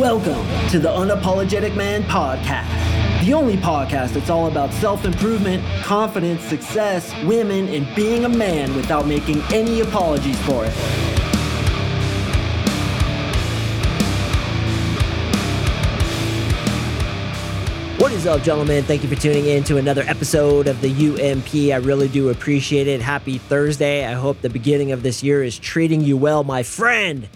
Welcome to the Unapologetic Man Podcast, the only podcast that's all about self improvement, confidence, success, women, and being a man without making any apologies for it. What is up, gentlemen? Thank you for tuning in to another episode of the UMP. I really do appreciate it. Happy Thursday. I hope the beginning of this year is treating you well, my friend.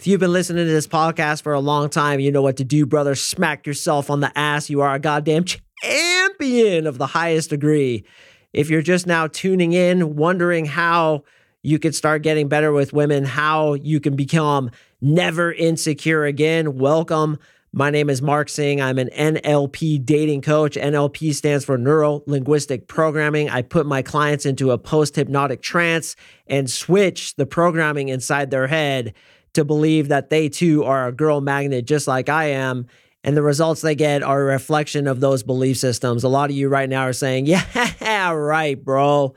If you've been listening to this podcast for a long time, you know what to do, brother. Smack yourself on the ass. You are a goddamn champion of the highest degree. If you're just now tuning in, wondering how you could start getting better with women, how you can become never insecure again, welcome. My name is Mark Sing. I'm an NLP dating coach. NLP stands for Neuro Linguistic Programming. I put my clients into a post hypnotic trance and switch the programming inside their head to believe that they too are a girl magnet just like I am. And the results they get are a reflection of those belief systems. A lot of you right now are saying, Yeah, right, bro.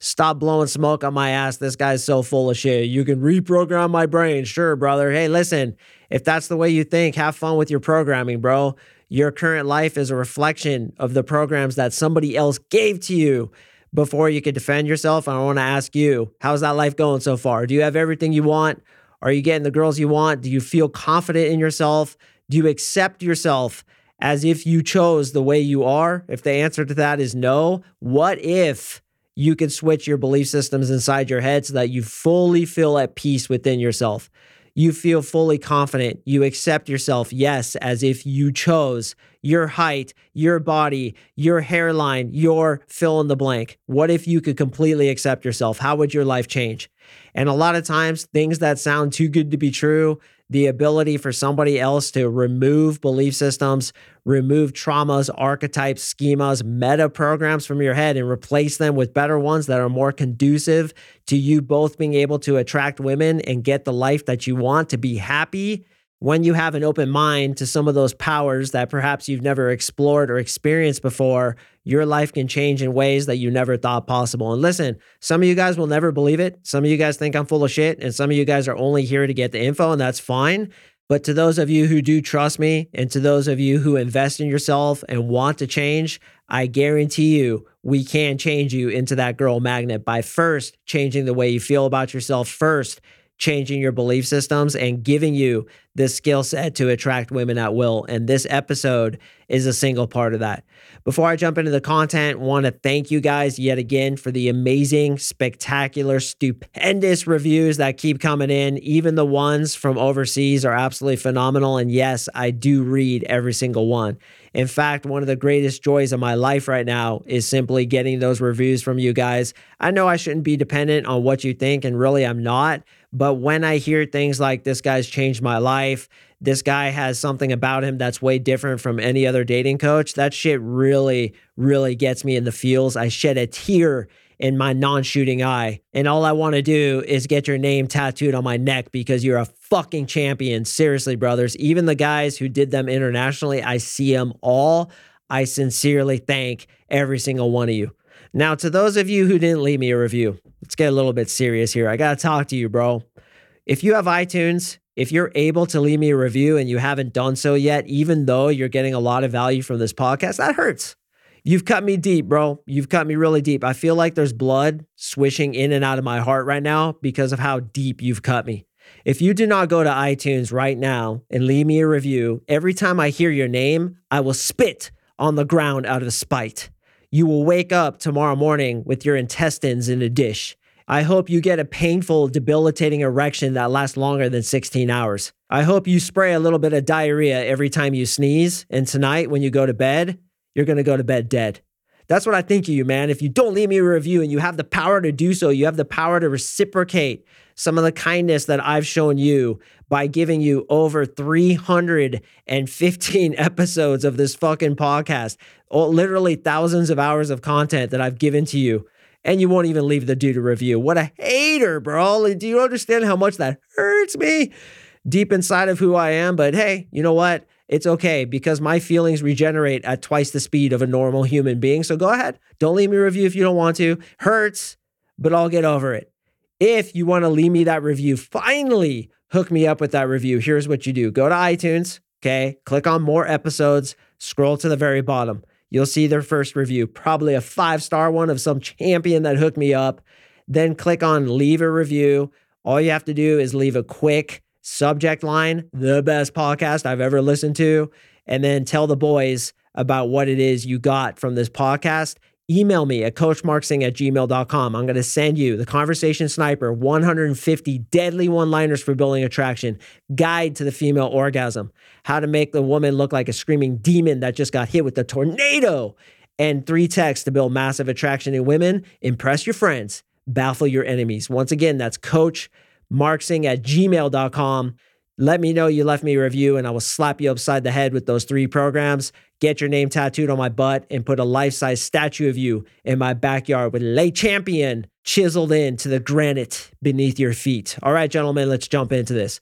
Stop blowing smoke on my ass. This guy's so full of shit. You can reprogram my brain. Sure, brother. Hey, listen, if that's the way you think, have fun with your programming, bro. Your current life is a reflection of the programs that somebody else gave to you before you could defend yourself. I want to ask you, how's that life going so far? Do you have everything you want? Are you getting the girls you want? Do you feel confident in yourself? Do you accept yourself as if you chose the way you are? If the answer to that is no, what if you could switch your belief systems inside your head so that you fully feel at peace within yourself. You feel fully confident. You accept yourself, yes, as if you chose your height, your body, your hairline, your fill in the blank. What if you could completely accept yourself? How would your life change? And a lot of times, things that sound too good to be true, the ability for somebody else to remove belief systems, remove traumas, archetypes, schemas, meta programs from your head and replace them with better ones that are more conducive to you both being able to attract women and get the life that you want to be happy when you have an open mind to some of those powers that perhaps you've never explored or experienced before, your life can change in ways that you never thought possible. And listen, some of you guys will never believe it. Some of you guys think I'm full of shit, and some of you guys are only here to get the info, and that's fine. But to those of you who do trust me, and to those of you who invest in yourself and want to change, I guarantee you we can change you into that girl magnet by first changing the way you feel about yourself, first changing your belief systems and giving you the skill set to attract women at will. And this episode is a single part of that. Before I jump into the content, want to thank you guys yet again for the amazing, spectacular, stupendous reviews that keep coming in. Even the ones from overseas are absolutely phenomenal. And yes, I do read every single one. In fact, one of the greatest joys of my life right now is simply getting those reviews from you guys. I know I shouldn't be dependent on what you think, and really I'm not. But when I hear things like this guy's changed my life, this guy has something about him that's way different from any other dating coach, that shit really, really gets me in the feels. I shed a tear in my non shooting eye. And all I want to do is get your name tattooed on my neck because you're a fucking champion. Seriously, brothers. Even the guys who did them internationally, I see them all. I sincerely thank every single one of you. Now, to those of you who didn't leave me a review, let's get a little bit serious here. I got to talk to you, bro. If you have iTunes, if you're able to leave me a review and you haven't done so yet, even though you're getting a lot of value from this podcast, that hurts. You've cut me deep, bro. You've cut me really deep. I feel like there's blood swishing in and out of my heart right now because of how deep you've cut me. If you do not go to iTunes right now and leave me a review, every time I hear your name, I will spit on the ground out of spite. You will wake up tomorrow morning with your intestines in a dish. I hope you get a painful, debilitating erection that lasts longer than 16 hours. I hope you spray a little bit of diarrhea every time you sneeze. And tonight, when you go to bed, you're going to go to bed dead. That's what I think of you, man. If you don't leave me a review and you have the power to do so, you have the power to reciprocate some of the kindness that I've shown you by giving you over 315 episodes of this fucking podcast, literally thousands of hours of content that I've given to you. And you won't even leave the dude a review. What a hater, bro. Do you understand how much that hurts me deep inside of who I am? But hey, you know what? It's okay because my feelings regenerate at twice the speed of a normal human being. So go ahead. Don't leave me a review if you don't want to. Hurts, but I'll get over it. If you want to leave me that review, finally hook me up with that review. Here's what you do go to iTunes, Okay. Click on more episodes, scroll to the very bottom. You'll see their first review, probably a five star one of some champion that hooked me up. Then click on leave a review. All you have to do is leave a quick subject line, the best podcast I've ever listened to, and then tell the boys about what it is you got from this podcast email me at coachmarksing at gmail.com. I'm going to send you the Conversation Sniper 150 deadly one liners for building attraction, guide to the female orgasm, how to make the woman look like a screaming demon that just got hit with a tornado, and three texts to build massive attraction in women, impress your friends, baffle your enemies. Once again, that's coach marksing at gmail.com. Let me know you left me a review and I will slap you upside the head with those three programs. Get your name tattooed on my butt and put a life size statue of you in my backyard with Le Champion chiseled into the granite beneath your feet. All right, gentlemen, let's jump into this.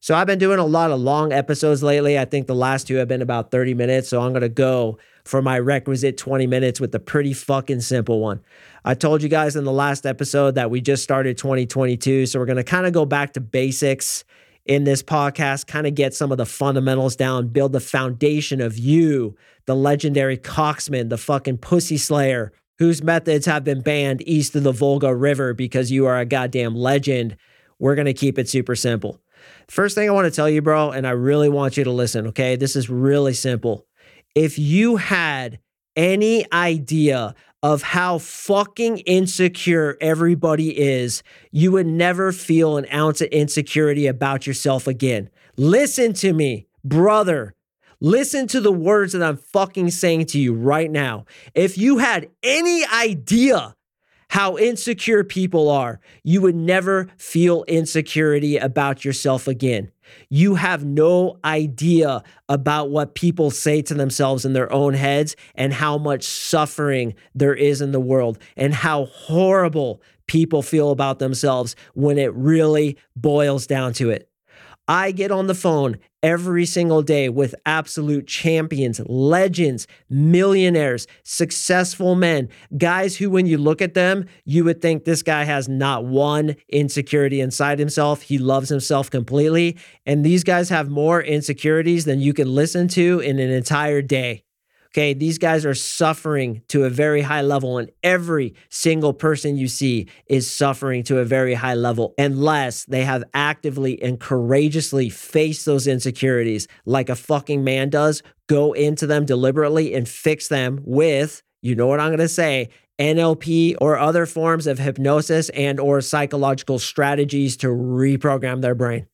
So, I've been doing a lot of long episodes lately. I think the last two have been about 30 minutes. So, I'm going to go for my requisite 20 minutes with a pretty fucking simple one. I told you guys in the last episode that we just started 2022. So, we're going to kind of go back to basics in this podcast, kind of get some of the fundamentals down, build the foundation of you, the legendary Coxman, the fucking pussy slayer, whose methods have been banned east of the Volga River because you are a goddamn legend. We're going to keep it super simple. First thing I want to tell you, bro, and I really want you to listen, okay? This is really simple. If you had any idea of how fucking insecure everybody is, you would never feel an ounce of insecurity about yourself again. Listen to me, brother. Listen to the words that I'm fucking saying to you right now. If you had any idea how insecure people are, you would never feel insecurity about yourself again. You have no idea about what people say to themselves in their own heads and how much suffering there is in the world and how horrible people feel about themselves when it really boils down to it. I get on the phone every single day with absolute champions, legends, millionaires, successful men, guys who, when you look at them, you would think this guy has not one insecurity inside himself. He loves himself completely. And these guys have more insecurities than you can listen to in an entire day. Okay, these guys are suffering to a very high level, and every single person you see is suffering to a very high level unless they have actively and courageously faced those insecurities like a fucking man does, go into them deliberately and fix them with, you know what I'm gonna say, NLP or other forms of hypnosis and or psychological strategies to reprogram their brain.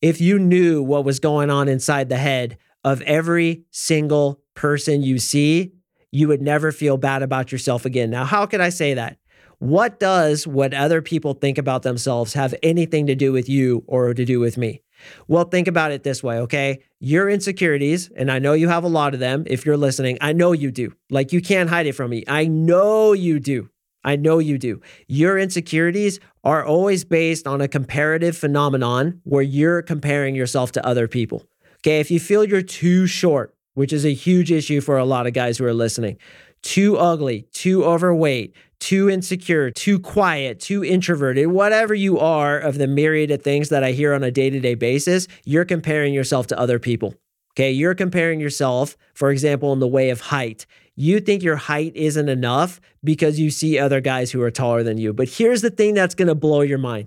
If you knew what was going on inside the head of every single person you see, you would never feel bad about yourself again. Now, how can I say that? What does what other people think about themselves have anything to do with you or to do with me? Well, think about it this way, okay? Your insecurities, and I know you have a lot of them if you're listening, I know you do. Like you can't hide it from me. I know you do. I know you do. Your insecurities are always based on a comparative phenomenon where you're comparing yourself to other people. Okay, if you feel you're too short, which is a huge issue for a lot of guys who are listening. Too ugly, too overweight, too insecure, too quiet, too introverted, whatever you are of the myriad of things that I hear on a day to day basis, you're comparing yourself to other people. Okay, you're comparing yourself, for example, in the way of height. You think your height isn't enough because you see other guys who are taller than you. But here's the thing that's gonna blow your mind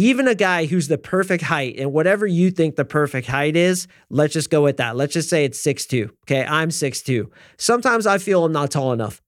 even a guy who's the perfect height and whatever you think the perfect height is, let's just go with that. Let's just say it's six two. Okay. I'm six two. Sometimes I feel I'm not tall enough.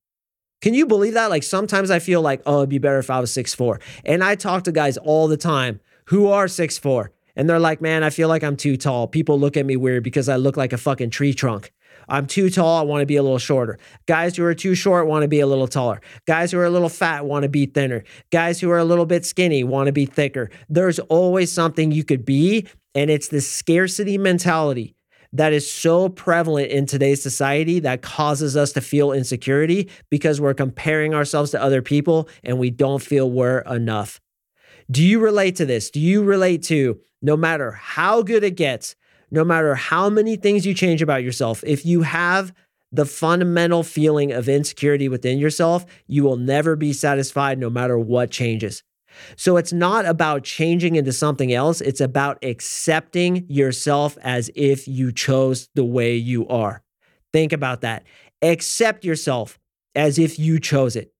Can you believe that? Like sometimes I feel like, oh, it'd be better if I was six four. And I talk to guys all the time who are six four. And they're like, man, I feel like I'm too tall. People look at me weird because I look like a fucking tree trunk. I'm too tall, I want to be a little shorter. Guys who are too short want to be a little taller. Guys who are a little fat want to be thinner. Guys who are a little bit skinny want to be thicker. There's always something you could be, and it's the scarcity mentality that is so prevalent in today's society that causes us to feel insecurity because we're comparing ourselves to other people and we don't feel we're enough. Do you relate to this? Do you relate to no matter how good it gets, no matter how many things you change about yourself, if you have the fundamental feeling of insecurity within yourself, you will never be satisfied no matter what changes. So it's not about changing into something else. It's about accepting yourself as if you chose the way you are. Think about that. Accept yourself as if you chose it.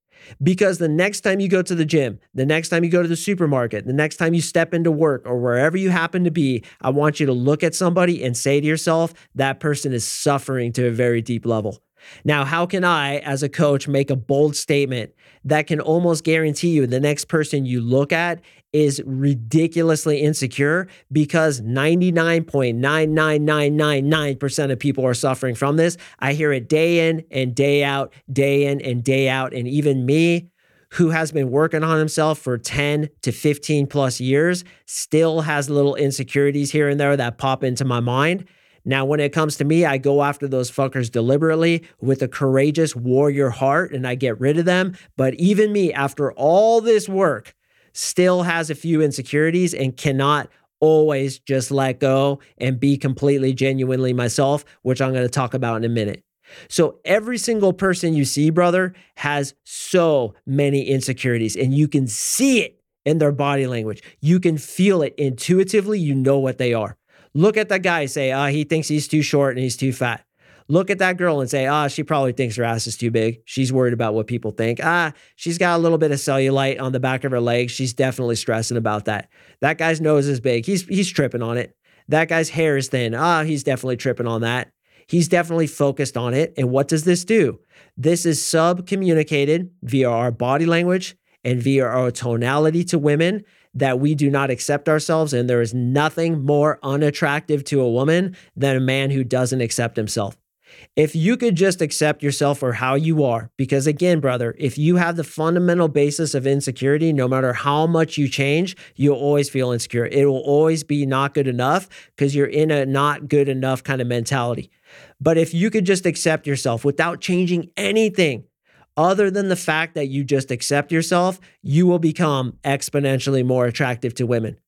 Because the next time you go to the gym, the next time you go to the supermarket, the next time you step into work or wherever you happen to be, I want you to look at somebody and say to yourself, that person is suffering to a very deep level. Now, how can I, as a coach, make a bold statement that can almost guarantee you the next person you look at is ridiculously insecure because 99.99999% of people are suffering from this? I hear it day in and day out, day in and day out. And even me, who has been working on himself for 10 to 15 plus years, still has little insecurities here and there that pop into my mind. Now, when it comes to me, I go after those fuckers deliberately with a courageous warrior heart and I get rid of them. But even me, after all this work, still has a few insecurities and cannot always just let go and be completely genuinely myself, which I'm going to talk about in a minute. So every single person you see, brother, has so many insecurities and you can see it in their body language. You can feel it intuitively. You know what they are. Look at that guy, say, ah, oh, he thinks he's too short and he's too fat. Look at that girl and say, ah, oh, she probably thinks her ass is too big. She's worried about what people think. Ah, she's got a little bit of cellulite on the back of her leg. She's definitely stressing about that. That guy's nose is big. He's he's tripping on it. That guy's hair is thin. Ah, he's definitely tripping on that. He's definitely focused on it. And what does this do? This is sub communicated via our body language and via our tonality to women that we do not accept ourselves. And there is nothing more unattractive to a woman than a man who doesn't accept himself. If you could just accept yourself for how you are, because again, brother, if you have the fundamental basis of insecurity, no matter how much you change, you'll always feel insecure. It will always be not good enough because you're in a not good enough kind of mentality. But if you could just accept yourself without changing anything, other than the fact that you just accept yourself, you will become exponentially more attractive to women.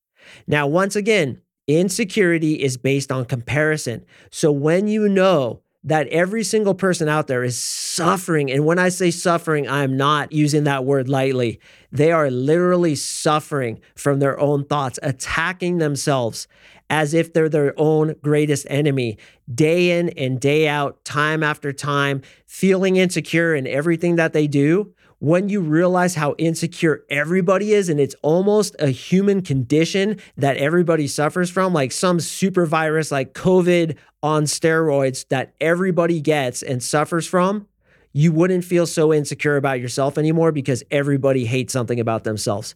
Now, once again, insecurity is based on comparison. So when you know that every single person out there is suffering. And when I say suffering, I'm not using that word lightly. They are literally suffering from their own thoughts, attacking themselves as if they're their own greatest enemy, day in and day out, time after time, feeling insecure in everything that they do when you realize how insecure everybody is and it's almost a human condition that everybody suffers from, like some super virus like COVID on steroids that everybody gets and suffers from, you wouldn't feel so insecure about yourself anymore because everybody hates something about themselves.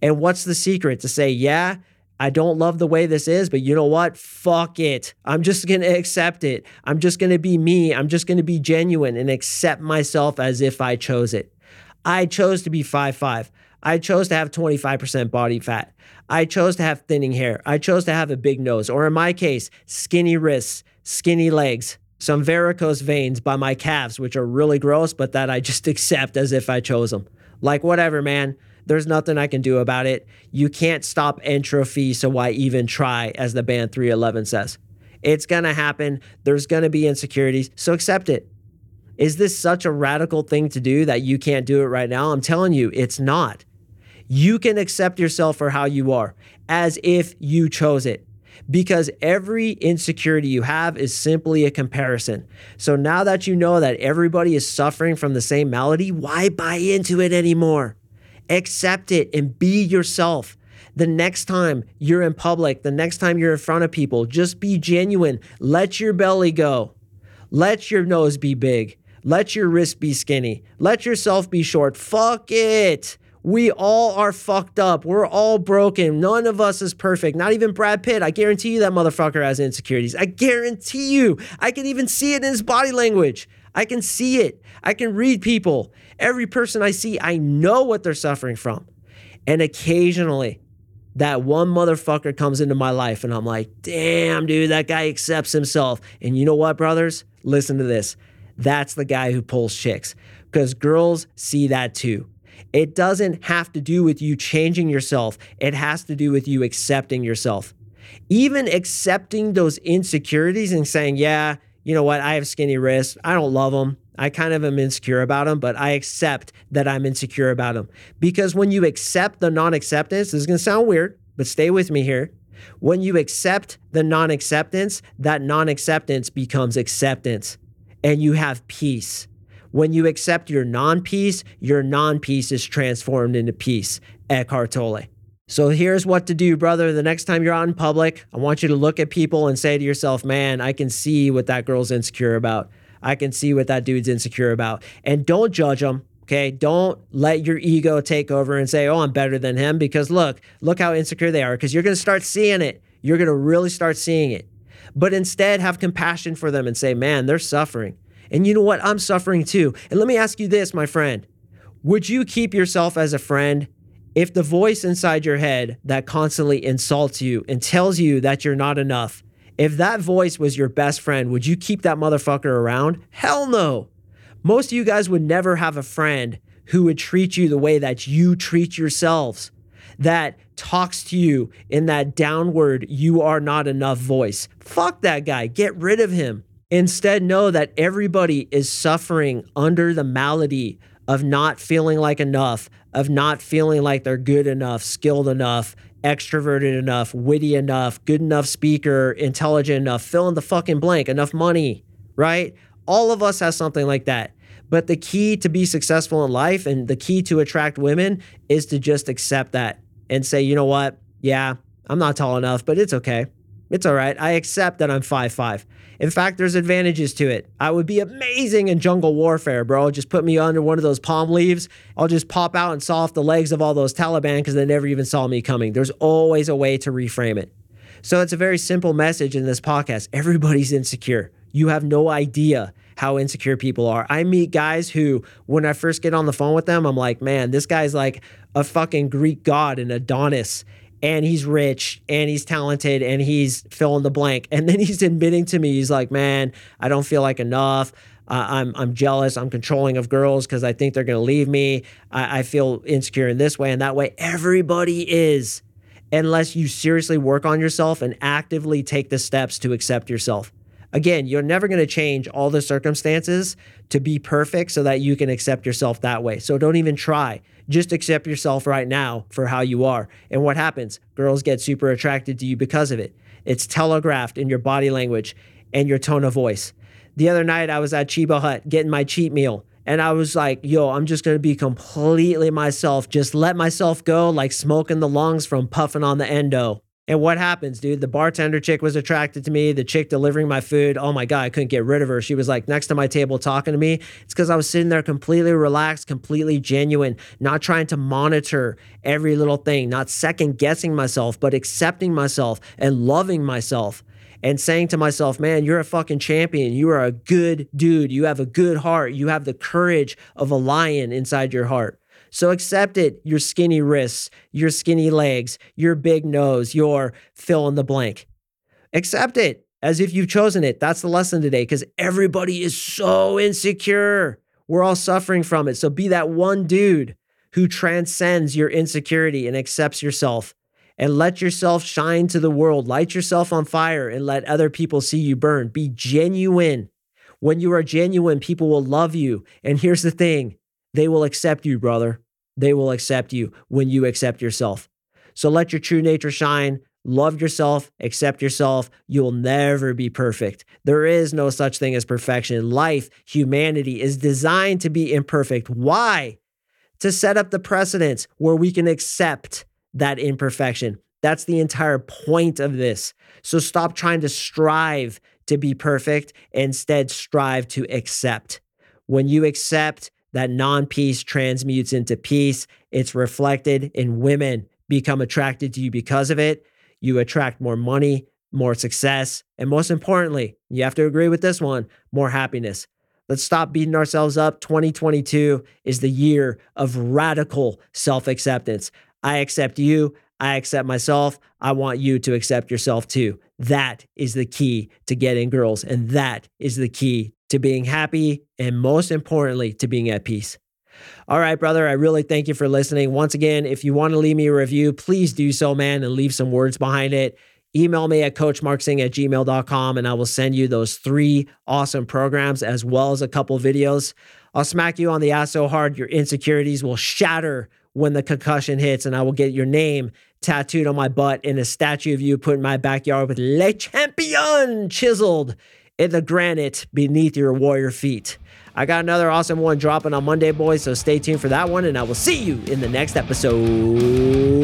And what's the secret to say, yeah, I don't love the way this is, but you know what? Fuck it. I'm just going to accept it. I'm just going to be me. I'm just going to be genuine and accept myself as if I chose it. I chose to be five five. I chose to have 25% body fat. I chose to have thinning hair. I chose to have a big nose, or in my case, skinny wrists, skinny legs, some varicose veins by my calves, which are really gross, but that I just accept as if I chose them. Like, whatever, man. There's nothing I can do about it. You can't stop entropy, so why even try, as the band 311 says. It's gonna happen. There's gonna be insecurities, so accept it. Is this such a radical thing to do that you can't do it right now? I'm telling you, it's not. You can accept yourself for how you are as if you chose it because every insecurity you have is simply a comparison. So now that you know that everybody is suffering from the same malady, why buy into it anymore? Accept it and be yourself. The next time you're in public, the next time you're in front of people, just be genuine. Let your belly go. Let your nose be big. Let your wrist be skinny. Let yourself be short. Fuck it. We all are fucked up. We're all broken. None of us is perfect. Not even Brad Pitt. I guarantee you that motherfucker has insecurities. I guarantee you. I can even see it in his body language. I can see it. I can read people. Every person I see, I know what they're suffering from. And occasionally, that one motherfucker comes into my life and I'm like, damn, dude, that guy accepts himself. And you know what, brothers? Listen to this that's the guy who pulls chicks because girls see that too. It doesn't have to do with you changing yourself, it has to do with you accepting yourself. Even accepting those insecurities and saying, yeah, you know what, I have skinny wrists. I don't love them. I kind of am insecure about them, but I accept that I'm insecure about them. Because when you accept the non acceptance, this is going to sound weird, but stay with me here. When you accept the non acceptance, that non acceptance becomes acceptance and you have peace. When you accept your non peace, your non peace is transformed into peace. Eckhart Tolle. So here's what to do, brother. The next time you're out in public, I want you to look at people and say to yourself, man, I can see what that girl's insecure about. I can see what that dude's insecure about. And don't judge them. Okay. Don't let your ego take over and say, oh, I'm better than him. Because look, look how insecure they are. Because you're going to start seeing it. You're going to really start seeing it. But instead, have compassion for them and say, man, they're suffering. And you know what? I'm suffering too. And let me ask you this, my friend. Would you keep yourself as a friend if the voice inside your head that constantly insults you and tells you that you're not enough, if that voice was your best friend, would you keep that motherfucker around? Hell no. Most of you guys would never have a friend who would treat you the way that you treat yourselves, that talks to you in that downward, you are not enough voice. Fuck that guy. Get rid of him. Instead, know that everybody is suffering under the malady of not feeling like enough, of not feeling like they're good enough, skilled enough, extroverted enough, witty enough, good enough speaker, intelligent enough, fill in the fucking blank, enough money, right? All of us have something like that. But the key to be successful in life and the key to attract women is to just accept that and say, you know what? Yeah, I'm not tall enough, but it's okay. It's all right. I accept that I'm five five. In fact, there's advantages to it. I would be amazing in jungle warfare, bro. Just put me under one of those palm leaves. I'll just pop out and saw off the legs of all those Taliban because they never even saw me coming. There's always a way to reframe it. So it's a very simple message in this podcast. Everybody's insecure. You have no idea how insecure people are. I meet guys who, when I first get on the phone with them, I'm like, man, this guy's like a fucking Greek god, an Adonis and he's rich and he's talented and he's fill in the blank. And then he's admitting to me, he's like, man, I don't feel like enough. Uh, I'm I'm jealous. I'm controlling of girls because I think they're gonna leave me. I, I feel insecure in this way and that way. Everybody is, unless you seriously work on yourself and actively take the steps to accept yourself. Again, you're never going to change all the circumstances to be perfect so that you can accept yourself that way. So don't even try. Just accept yourself right now for how you are. And what happens? Girls get super attracted to you because of it. It's telegraphed in your body language and your tone of voice. The other night, I was at Cheba Hut getting my cheat meal. And I was like, yo, I'm just gonna be completely myself. Just let myself go, like smoking the lungs from puffing on the endo. And what happens, dude? The bartender chick was attracted to me. The chick delivering my food, oh my God, I couldn't get rid of her. She was like next to my table talking to me. It's because I was sitting there completely relaxed, completely genuine, not trying to monitor every little thing, not second guessing myself, but accepting myself and loving myself and saying to myself, man, you're a fucking champion. You are a good dude. You have a good heart. You have the courage of a lion inside your heart. So accept it, your skinny wrists, your skinny legs, your big nose, your fill in the blank. Accept it as if you've chosen it. That's the lesson today because everybody is so insecure. We're all suffering from it. So be that one dude who transcends your insecurity and accepts yourself and let yourself shine to the world. Light yourself on fire and let other people see you burn. Be genuine. When you are genuine, people will love you. And here's the thing they will accept you, brother. They will accept you when you accept yourself. So let your true nature shine. Love yourself, accept yourself. You'll never be perfect. There is no such thing as perfection. Life, humanity is designed to be imperfect. Why? To set up the precedence where we can accept that imperfection. That's the entire point of this. So stop trying to strive to be perfect. Instead, strive to accept. When you accept, that non peace transmutes into peace. It's reflected in women become attracted to you because of it. You attract more money, more success, and most importantly, you have to agree with this one more happiness. Let's stop beating ourselves up. 2022 is the year of radical self acceptance. I accept you. I accept myself. I want you to accept yourself too. That is the key to getting girls. And that is the key to being happy, and most importantly, to being at peace. All right, brother, I really thank you for listening. Once again, if you want to leave me a review, please do so, man, and leave some words behind it. email me at coachmarksing at gmail.com and I will send you those three awesome programs as well as a couple videos. I'll smack you on the ass so hard your insecurities will shatter when the concussion hits, and I will get your name tattooed on my butt and a statue of you put in my backyard with Le Champion chiseled in the granite beneath your warrior feet. I got another awesome one dropping on Monday, boys, so stay tuned for that one, and I will see you in the next episode.